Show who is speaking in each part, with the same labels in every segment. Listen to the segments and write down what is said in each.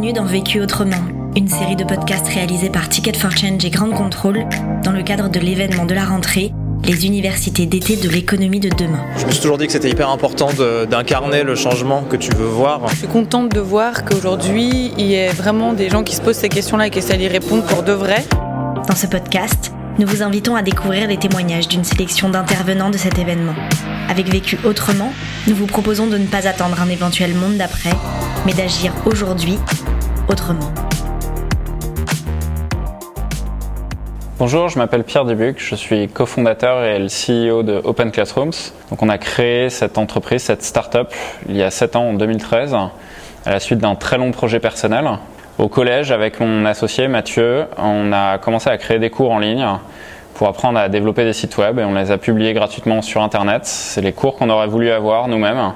Speaker 1: Bienvenue dans Vécu autrement, une série de podcasts réalisés par Ticket for Change et Grand Control dans le cadre de l'événement de la rentrée les universités d'été de l'économie de demain.
Speaker 2: Je me suis toujours dit que c'était hyper important d'incarner le changement que tu veux voir.
Speaker 3: Je suis contente de voir qu'aujourd'hui, il y a vraiment des gens qui se posent ces questions-là et qui essaient d'y répondre pour de vrai.
Speaker 1: Dans ce podcast, nous vous invitons à découvrir les témoignages d'une sélection d'intervenants de cet événement. Avec Vécu autrement, nous vous proposons de ne pas attendre un éventuel monde d'après, mais d'agir aujourd'hui
Speaker 4: Bonjour, je m'appelle Pierre Dubuc, je suis cofondateur et le CEO de Open Classrooms. Donc on a créé cette entreprise, cette start-up, il y a 7 ans, en 2013, à la suite d'un très long projet personnel. Au collège, avec mon associé Mathieu, on a commencé à créer des cours en ligne pour apprendre à développer des sites web et on les a publiés gratuitement sur Internet. C'est les cours qu'on aurait voulu avoir nous-mêmes.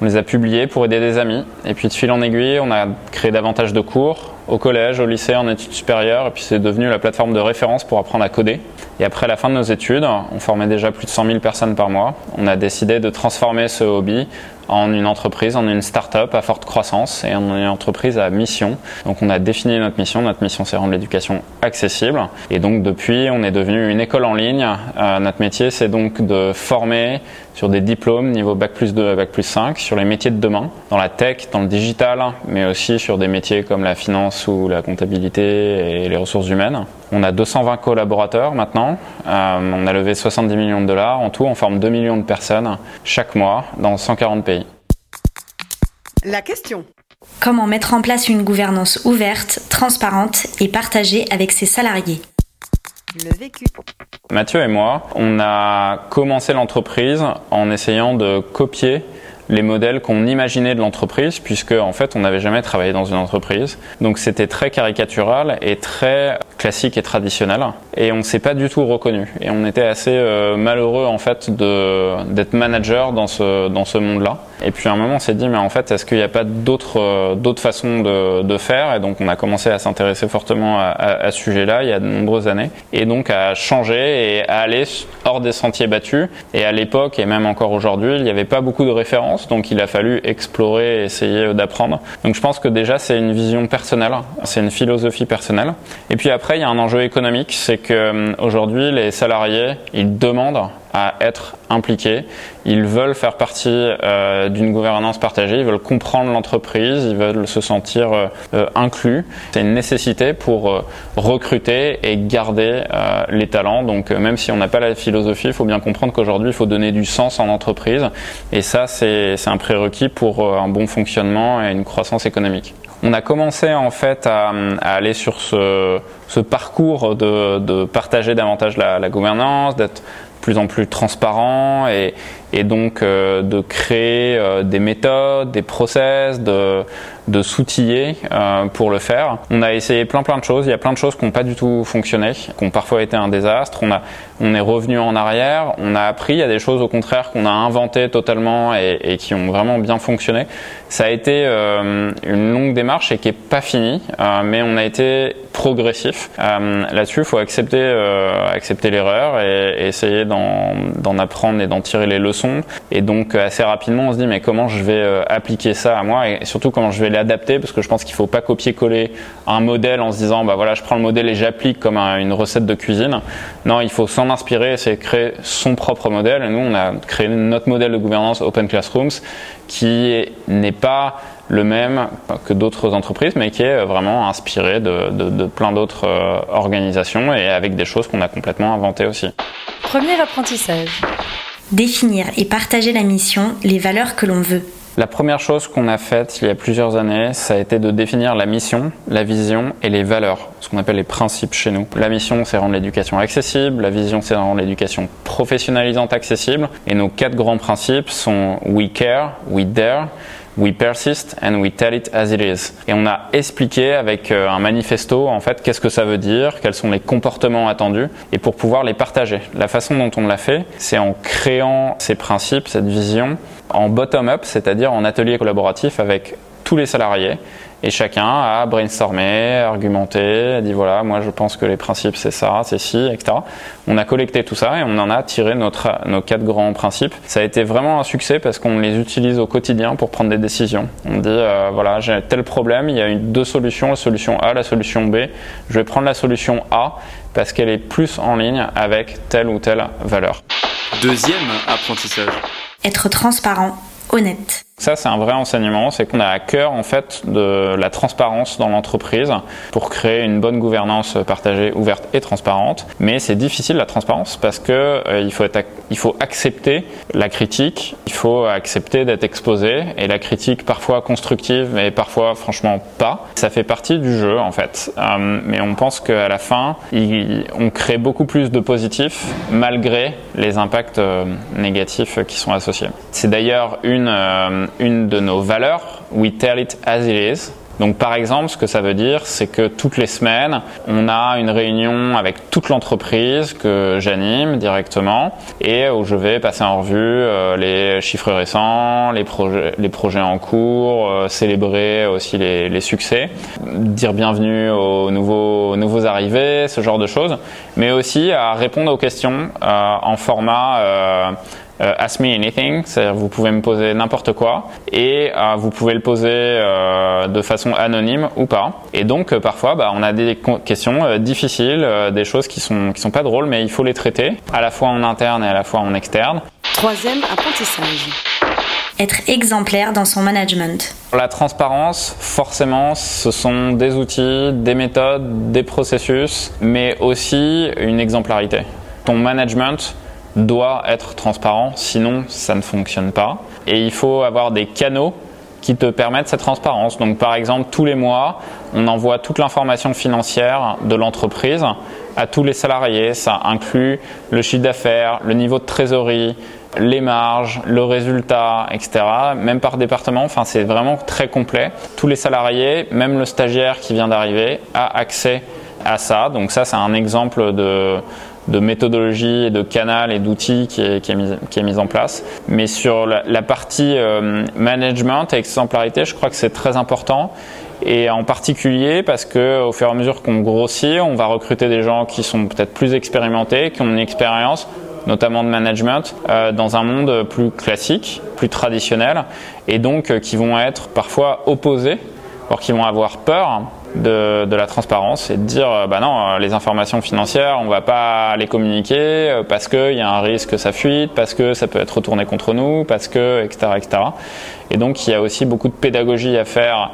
Speaker 4: On les a publiés pour aider des amis. Et puis de fil en aiguille, on a créé davantage de cours au collège, au lycée, en études supérieures. Et puis c'est devenu la plateforme de référence pour apprendre à coder. Et après la fin de nos études, on formait déjà plus de 100 000 personnes par mois. On a décidé de transformer ce hobby en une entreprise, en une start-up à forte croissance et en une entreprise à mission. Donc on a défini notre mission. Notre mission c'est rendre l'éducation accessible. Et donc depuis, on est devenu une école en ligne. Euh, notre métier c'est donc de former sur des diplômes niveau bac plus 2 bac plus 5 sur les métiers de demain, dans la tech, dans le digital, mais aussi sur des métiers comme la finance ou la comptabilité et les ressources humaines. On a 220 collaborateurs maintenant. Euh, on a levé 70 millions de dollars. En tout, on forme 2 millions de personnes chaque mois dans 140 pays.
Speaker 1: La question. Comment mettre en place une gouvernance ouverte, transparente et partagée avec ses salariés?
Speaker 4: Le vécu. Mathieu et moi, on a commencé l'entreprise en essayant de copier les modèles qu'on imaginait de l'entreprise, puisque en fait on n'avait jamais travaillé dans une entreprise. Donc c'était très caricatural et très classique et traditionnel, et on ne s'est pas du tout reconnu. Et on était assez euh, malheureux en fait d'être manager dans ce dans ce monde-là. Et puis à un moment on s'est dit mais en fait est-ce qu'il n'y a pas d'autres euh, d'autres façons de, de, faire? Et donc on a commencé à s'intéresser fortement à, à, ce sujet-là il y a de nombreuses années, et donc à changer et à aller hors des sentiers battus. Et à l'époque et même encore aujourd'hui il n'y avait pas beaucoup de références donc il a fallu explorer et essayer d'apprendre. Donc je pense que déjà c'est une vision personnelle, c'est une philosophie personnelle. Et puis après il y a un enjeu économique, c'est que aujourd'hui les salariés ils demandent à être impliqués. Ils veulent faire partie euh, d'une gouvernance partagée, ils veulent comprendre l'entreprise, ils veulent se sentir euh, euh, inclus. C'est une nécessité pour recruter et garder les talents. Donc même si on n'a pas la philosophie, il faut bien comprendre qu'aujourd'hui, il faut donner du sens en entreprise. Et ça, c'est un prérequis pour un bon fonctionnement et une croissance économique. On a commencé en fait à, aller sur ce, parcours de, partager davantage la, la gouvernance, d'être plus en plus transparent et, et donc euh, de créer euh, des méthodes, des process, de, de s'outiller euh, pour le faire. On a essayé plein plein de choses. Il y a plein de choses qui n'ont pas du tout fonctionné, qui ont parfois été un désastre. On a, on est revenu en arrière. On a appris. Il y a des choses au contraire qu'on a inventées totalement et, qui ont vraiment bien fonctionné. Ça a été une longue démarche et qui est pas finie, mais on a été progressif. Là-dessus, il faut accepter, accepter l'erreur et, et essayer d'en apprendre et d'en tirer les leçons et donc euh, assez rapidement, on se dit mais comment je vais euh, appliquer ça à moi? Et surtout comment je vais l'adapter? Parce que je pense qu'il ne faut pas copier-coller un modèle en se disant bah voilà je prends le modèle et j'applique comme une recette de cuisine. Non, il faut s'en inspirer, c'est créer son propre modèle. Et nous, on a créé notre modèle de gouvernance Open Classrooms qui n'est pas le même que d'autres entreprises, mais qui est vraiment inspiré de, plein d'autres euh, organisations et avec des choses qu'on a complètement inventées aussi.
Speaker 1: Premier apprentissage définir et partager la mission, les valeurs que l'on veut.
Speaker 4: La première chose qu'on a faite il y a plusieurs années, ça a été de définir la mission, la vision et les valeurs, ce qu'on appelle les principes chez nous. La mission, c'est rendre l'éducation accessible, la vision, c'est rendre l'éducation professionnalisante accessible, et nos quatre grands principes sont We Care, We Dare, We persist and we tell it as it is. Et on a expliqué avec euh, un manifesto en fait qu'est-ce que ça veut dire, quels sont les comportements attendus et pour pouvoir les partager. La façon dont on l'a fait, c'est en créant ces principes, cette vision en bottom-up, c'est-à-dire en atelier collaboratif avec tous les salariés et chacun a brainstormé, argumenté, a dit voilà, moi je pense que les principes c'est ça, c'est ci, etc. On a collecté tout ça et on en a tiré notre, nos quatre grands principes. Ça a été vraiment un succès parce qu'on les utilise au quotidien pour prendre des décisions. On dit euh, voilà, j'ai tel problème, il y a une, deux solutions, la solution A, la solution B. Je vais prendre la solution A parce qu'elle est plus en ligne avec telle ou telle valeur.
Speaker 5: Deuxième apprentissage.
Speaker 1: Être transparent, honnête.
Speaker 4: Ça, c'est un vrai enseignement, c'est qu'on a à cœur en fait de la transparence dans l'entreprise pour créer une bonne gouvernance partagée, ouverte et transparente. Mais c'est difficile la transparence parce que euh, il faut être, il faut accepter la critique, il faut accepter d'être exposé et la critique parfois constructive, mais parfois franchement pas. Ça fait partie du jeu en fait. Euh, mais on pense qu'à la fin, on crée beaucoup plus de positifs malgré les impacts euh, négatifs qui sont associés. C'est d'ailleurs une une de nos valeurs, we tell it as it is. Donc par exemple, ce que ça veut dire, c'est que toutes les semaines, on a une réunion avec toute l'entreprise que j'anime directement et où je vais passer en revue euh, les chiffres récents, les projets, en cours, euh, célébrer aussi les, succès, dire bienvenue aux nouveaux, arrivés, ce genre de choses, mais aussi à répondre aux questions euh, en format ask me anything, c'est-à-dire vous pouvez me poser n'importe quoi et euh, vous pouvez le poser euh, de façon anonyme ou pas. Et donc parfois bah, on a des questions difficiles, des choses qui sont qui sont pas drôles, mais il faut les traiter à la fois en interne et à la fois en externe.
Speaker 6: Troisième apprentissage.
Speaker 1: Être exemplaire dans son management.
Speaker 4: La transparence, forcément, ce sont des outils, des méthodes, des processus, mais aussi une exemplarité. Ton management, doit être transparent, sinon ça ne fonctionne pas. Et il faut avoir des canaux qui te permettent cette transparence. Donc par exemple, tous les mois, on envoie toute l'information financière de l'entreprise à tous les salariés. Ça inclut le chiffre d'affaires, le niveau de trésorerie, les marges, le résultat, etc. Même par département, enfin c'est vraiment très complet. Tous les salariés, même le stagiaire qui vient d'arriver, a accès à ça. Donc ça, c'est un exemple de, de méthodologie et de canal et d'outils qui est, qui, est mis, en place. Mais sur la, partie euh, management et exemplarité, je crois que c'est très important. Et en particulier parce que au fur et à mesure qu'on grossit, on va recruter des gens qui sont peut-être plus expérimentés, qui ont une expérience notamment de management, euh, dans un monde plus classique, plus traditionnel, et donc euh, qui vont être parfois opposés, alors qui vont avoir peur de, la transparence et de dire euh, bah non euh, les informations financières on va pas les communiquer euh, parce qu'il y a un risque que ça fuite parce que ça peut être retourné contre nous parce que etc etc et donc il y a aussi beaucoup de pédagogie à faire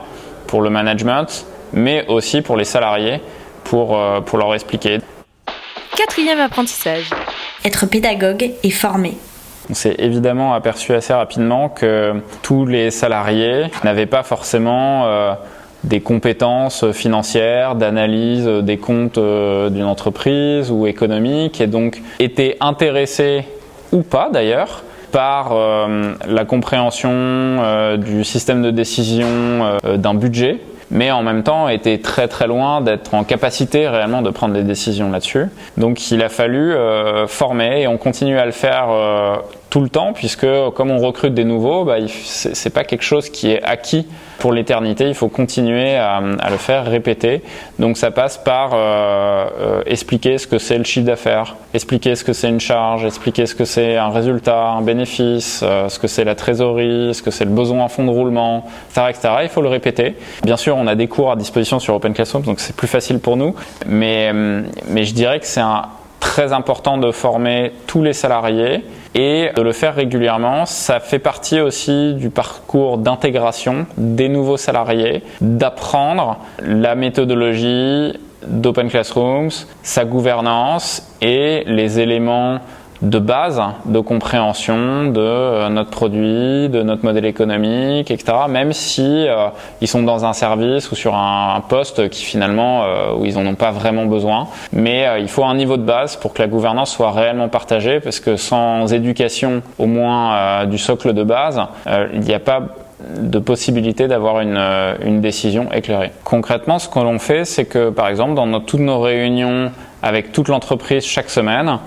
Speaker 4: pour le management mais aussi pour les salariés pour, pour leur expliquer.
Speaker 6: Quatrième apprentissage.
Speaker 1: Être pédagogue et formé
Speaker 4: on s'est évidemment aperçu assez rapidement que tous les salariés n'avaient pas forcément des compétences financières, d'analyse des comptes euh, d'une entreprise ou économique, et donc étaient intéressés ou pas d'ailleurs par euh, la compréhension euh, du système de décision d'un budget, mais en même temps étaient très très loin d'être en capacité réellement de prendre des décisions là-dessus. Donc il a fallu former et on continue à le faire tout le temps, puisque comme on recrute des nouveaux, bah, c'est pas quelque chose qui est acquis pour l'éternité. Il faut continuer à, le faire, répéter. Donc ça passe par euh, euh, expliquer ce que c'est le chiffre d'affaires, expliquer ce que c'est une charge, expliquer ce que c'est un résultat, un bénéfice, euh, ce que c'est la trésorerie, ce que c'est le besoin en fonds de roulement, etc., etc. Il faut le répéter. Bien sûr, on a des cours à disposition sur Open Classroom, donc c'est plus facile pour nous. Mais, mais je dirais que c'est très important de former tous les salariés et de le faire régulièrement, ça fait partie aussi du parcours d'intégration des nouveaux salariés, d'apprendre la méthodologie d'Open Classrooms, sa gouvernance et les éléments de base de compréhension de euh, notre produit, de notre modèle économique, etc. Même si euh, ils sont dans un service ou sur un, poste qui finalement euh, où ils n'en ont pas vraiment besoin. Mais il faut un niveau de base pour que la gouvernance soit réellement partagée, parce que sans éducation, au moins du socle de base, il n'y a pas de possibilité d'avoir une, une, décision éclairée. Concrètement, ce que l'on fait, c'est que par exemple, dans toutes nos réunions avec toute l'entreprise chaque semaine,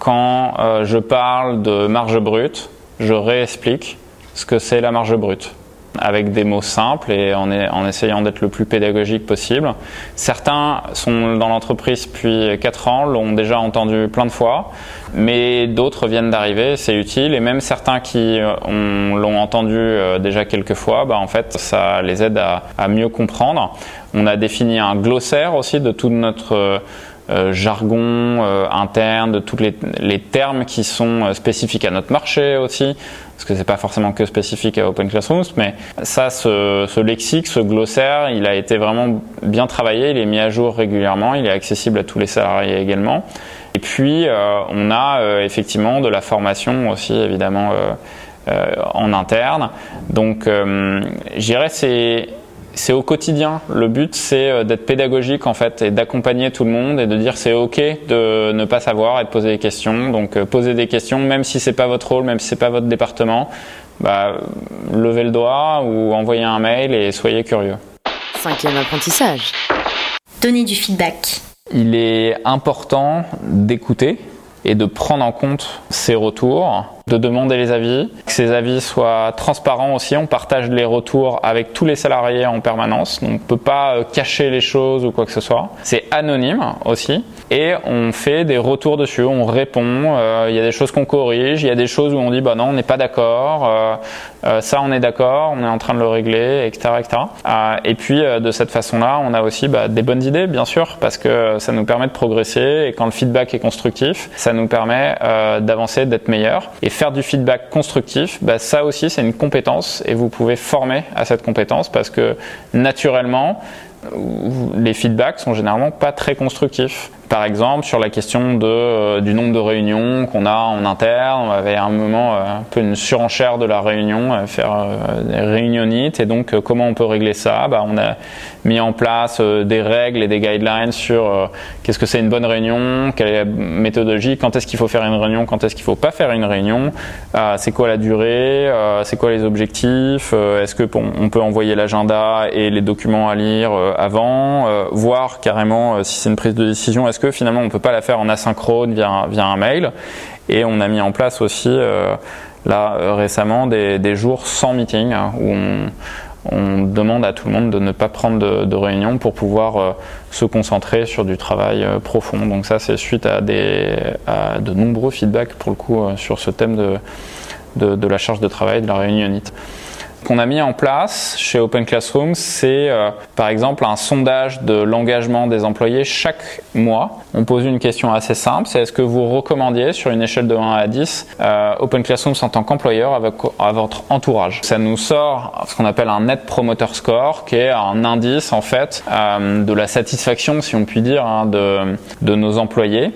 Speaker 4: quand euh, je parle de marge brute, je réexplique ce que c'est la marge brute. avec des mots simples et en, essayant d'être le plus pédagogique possible. Certains sont dans l'entreprise depuis 4 ans, l'ont déjà entendu plein de fois, mais d'autres viennent d'arriver, c'est utile. Et même certains qui l'ont entendu euh, déjà quelques fois, bah, en fait, ça les aide à, à, mieux comprendre. On a défini un glossaire aussi de tout notre euh, jargon euh, interne, de tous les, termes qui sont spécifiques à notre marché aussi, parce que c'est pas forcément que spécifique à Open Classrooms, mais ça, ce, lexique, ce glossaire, il a été vraiment bien travaillé, il est mis à jour régulièrement, il est accessible à tous les salariés également. Et puis, euh, on a euh, effectivement de la formation aussi, évidemment, euh, en interne. Donc, je dirais c'est c'est au quotidien. Le but, c'est d'être pédagogique en fait et d'accompagner tout le monde et de dire c'est ok de ne pas savoir et de poser des questions. Donc poser des questions, même si c'est pas votre rôle, même si c'est pas votre département, bah, levez le doigt ou envoyez un mail et soyez curieux.
Speaker 6: Cinquième apprentissage.
Speaker 1: Donner du feedback
Speaker 4: il est important d'écouter et de prendre en compte ces retours, de demander les avis, que ces avis soient transparents aussi. On partage les retours avec tous les salariés en permanence, on ne peut pas euh, cacher les choses ou quoi que ce soit. C'est anonyme aussi et on fait des retours dessus, on répond. Euh, il y a des choses qu'on corrige, il y a des choses où on dit bah non, on n'est pas d'accord, euh, ça on est d'accord, on est en train de le régler, etc. etc. et puis de cette façon-là, on a aussi bah, des bonnes idées, bien sûr, parce que ça nous permet de progresser et quand le feedback est constructif, ça nous permet d'avancer, d'être meilleur. Faire du feedback constructif, bah, ça aussi c'est une compétence et vous pouvez former à cette compétence parce que naturellement, les feedbacks sont généralement pas très constructifs. Par exemple, sur la question de, euh, du nombre de réunions qu'on a en interne, on avait à un moment euh, un peu une surenchère de la réunion, euh, faire des réunionites, et donc comment on peut régler ça? Bah, On a mis en place des règles et des guidelines sur qu'est-ce que c'est une bonne réunion, quelle est la méthodologie, quand est-ce qu'il faut faire une réunion, quand est-ce qu'il faut pas faire une réunion, c'est quoi la durée, c'est quoi les objectifs, est-ce que on peut envoyer l'agenda et les documents à lire avant, voir carrément si c'est une prise de décision, est-ce que finalement on peut pas la faire en asynchrone via, via un mail Et on a mis en place aussi euh, là euh, récemment des, jours sans meeting hein, où on, demande à tout le monde de ne pas prendre de, réunion pour pouvoir euh, se concentrer sur du travail profond. Donc ça c'est suite à, des, de nombreux feedbacks pour le coup sur ce thème de, de, de, la charge de travail, de la réunionite qu'on a mis en place chez Open Classroom, c'est euh, par exemple un sondage de l'engagement des employés chaque mois. On pose une question assez simple, c'est est-ce que vous recommandiez sur une échelle de 1 à 10 euh, Open Classroom en tant qu'employeur à votre entourage? Ça nous sort ce qu'on appelle un Net Promoter Score, qui est un indice en fait euh, de la satisfaction, si on peut dire, hein, de, de nos employés.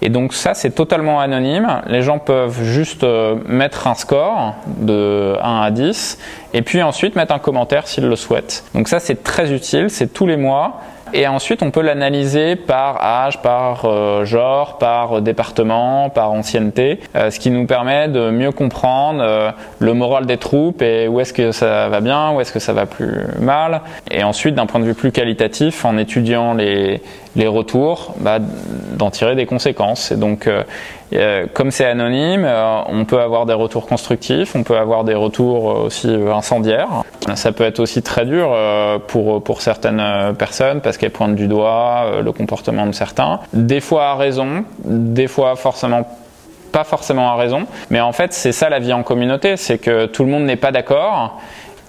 Speaker 4: Et donc ça, c'est totalement anonyme. Les gens peuvent juste euh, mettre un score de 1 à 10 et puis ensuite mettre un commentaire s'ils le souhaitent. Donc ça, c'est très utile. C'est tous les mois. Et ensuite, on peut l'analyser par âge, par euh, genre, par département, par ancienneté, euh, ce qui nous permet de mieux comprendre euh, le moral des troupes et où est-ce que ça va bien, où est-ce que ça va plus mal. Et ensuite, d'un point de vue plus qualitatif, en étudiant les, les retours, bah, d'en tirer des conséquences. Et donc, euh, comme c'est anonyme, euh, on peut avoir des retours constructifs, on peut avoir des retours euh, aussi incendiaires. Ça peut être aussi très dur pour, pour certaines personnes parce qu'elles pointent du doigt le comportement de certains. Des fois à raison, des fois forcément pas forcément à raison. Mais en fait, c'est ça la vie en communauté, c'est que tout le monde n'est pas d'accord.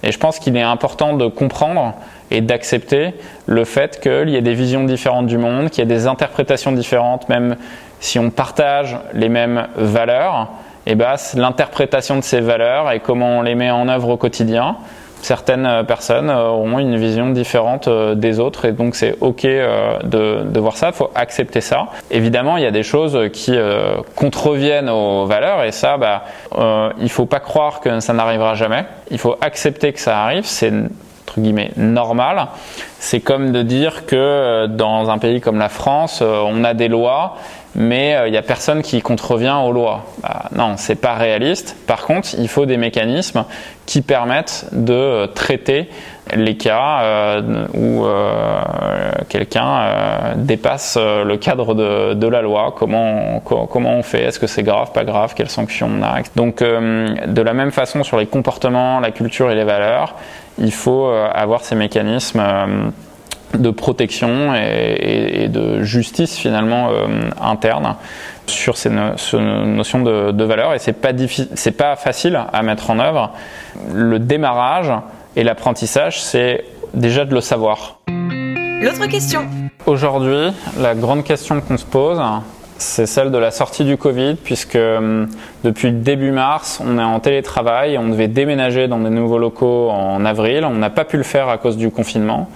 Speaker 4: Et je pense qu'il est important de comprendre et d'accepter le fait qu'il y ait des visions différentes du monde, qu'il y ait des interprétations différentes, même si on partage les mêmes valeurs, et eh ben, l'interprétation de ces valeurs et comment on les met en œuvre au quotidien, certaines euh, personnes euh, auront une vision différente euh, des autres et donc c'est ok de, voir ça, il faut accepter ça. Évidemment, il y a des choses qui contreviennent aux valeurs et ça, bah, il faut pas croire que ça n'arrivera jamais. Il faut accepter que ça arrive. Entre guillemets normal. C'est comme de dire que dans un pays comme la France, on a des lois mais il n'y a personne qui contrevient aux lois. Bah, non, c'est pas réaliste. Par contre, il faut des mécanismes qui permettent de traiter les cas euh, où euh, quelqu'un euh, dépasse le cadre de, la loi, comment, comment on fait, est-ce que c'est grave, pas grave, quelles sanctions on a? Donc de la même façon sur les comportements, la culture et les valeurs, il faut avoir ces mécanismes de protection et, de justice finalement interne sur ces, notions de, de valeur et c'est pas c'est pas facile à mettre en œuvre. Le démarrage, et l'apprentissage, c'est déjà de le savoir.
Speaker 1: L'autre question.
Speaker 4: Aujourd'hui, la grande question qu'on se pose, c'est celle de la sortie du Covid, puisque hum, depuis début mars, on est en télétravail, on devait déménager dans des nouveaux locaux en avril, on n'a pas pu le faire à cause du confinement.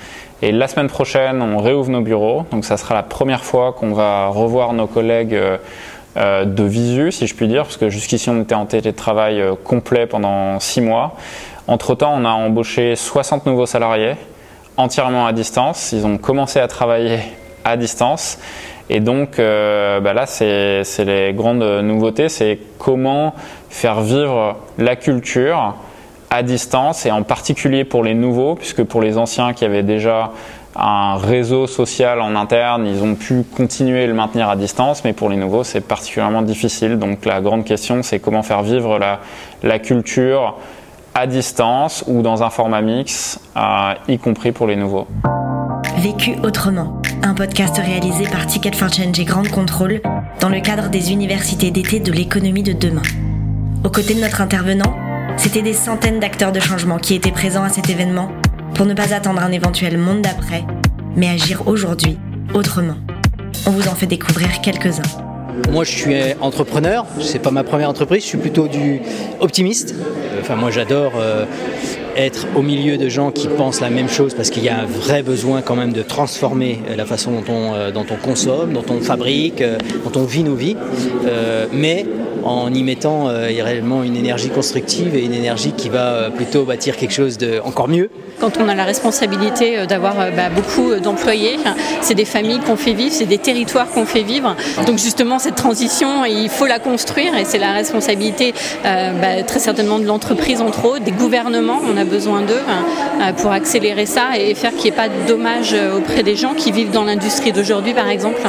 Speaker 4: Et la semaine prochaine, on réouvre nos bureaux, donc ça sera la première fois qu'on va revoir nos collègues euh, euh, de visu, si je puis dire, parce que jusqu'ici on était en télétravail euh, complet pendant six mois. Entre-temps, on a embauché 60 nouveaux salariés entièrement à distance. Ils ont commencé à travailler à distance. Et donc euh, bah là, c'est les grandes nouveautés, c'est comment faire vivre la culture à distance et en particulier pour les nouveaux, puisque pour les anciens qui avaient déjà un réseau social en interne, ils ont pu continuer le maintenir à distance, mais pour les nouveaux, c'est particulièrement difficile. Donc la grande question, c'est comment faire vivre la, culture à distance ou dans un format mix, euh, y compris pour les nouveaux.
Speaker 1: Vécu autrement, un podcast réalisé par Ticket for Change et Grande Contrôle dans le cadre des universités d'été de l'économie de demain. Aux côtés de notre intervenant, c'était des centaines d'acteurs de changement qui étaient présents à cet événement pour ne pas attendre un éventuel monde d'après, mais agir aujourd'hui autrement. On vous en fait découvrir quelques-uns.
Speaker 7: Moi, je suis entrepreneur. C'est pas ma première entreprise. Je suis plutôt du optimiste. Enfin, moi, j'adore euh, être au milieu de gens qui pensent la même chose parce qu'il y a un vrai besoin quand même de transformer euh, la façon dont on, euh, dont on consomme, dont on fabrique, dont on vit nos vies. mais en y mettant réellement une énergie constructive et une énergie qui va plutôt bâtir quelque chose de encore mieux
Speaker 8: quand on a la responsabilité euh, d'avoir euh, bah, beaucoup euh, d'employés, c'est des familles qu'on fait vivre, c'est des territoires qu'on fait vivre. Donc justement, cette transition, il faut la construire et c'est la responsabilité bah, très certainement de l'entreprise, entre autres, des gouvernements, besoin d'eux pour accélérer ça et faire qu'il n'y ait pas de dommages auprès des gens qui vivent dans l'industrie d'aujourd'hui, par exemple.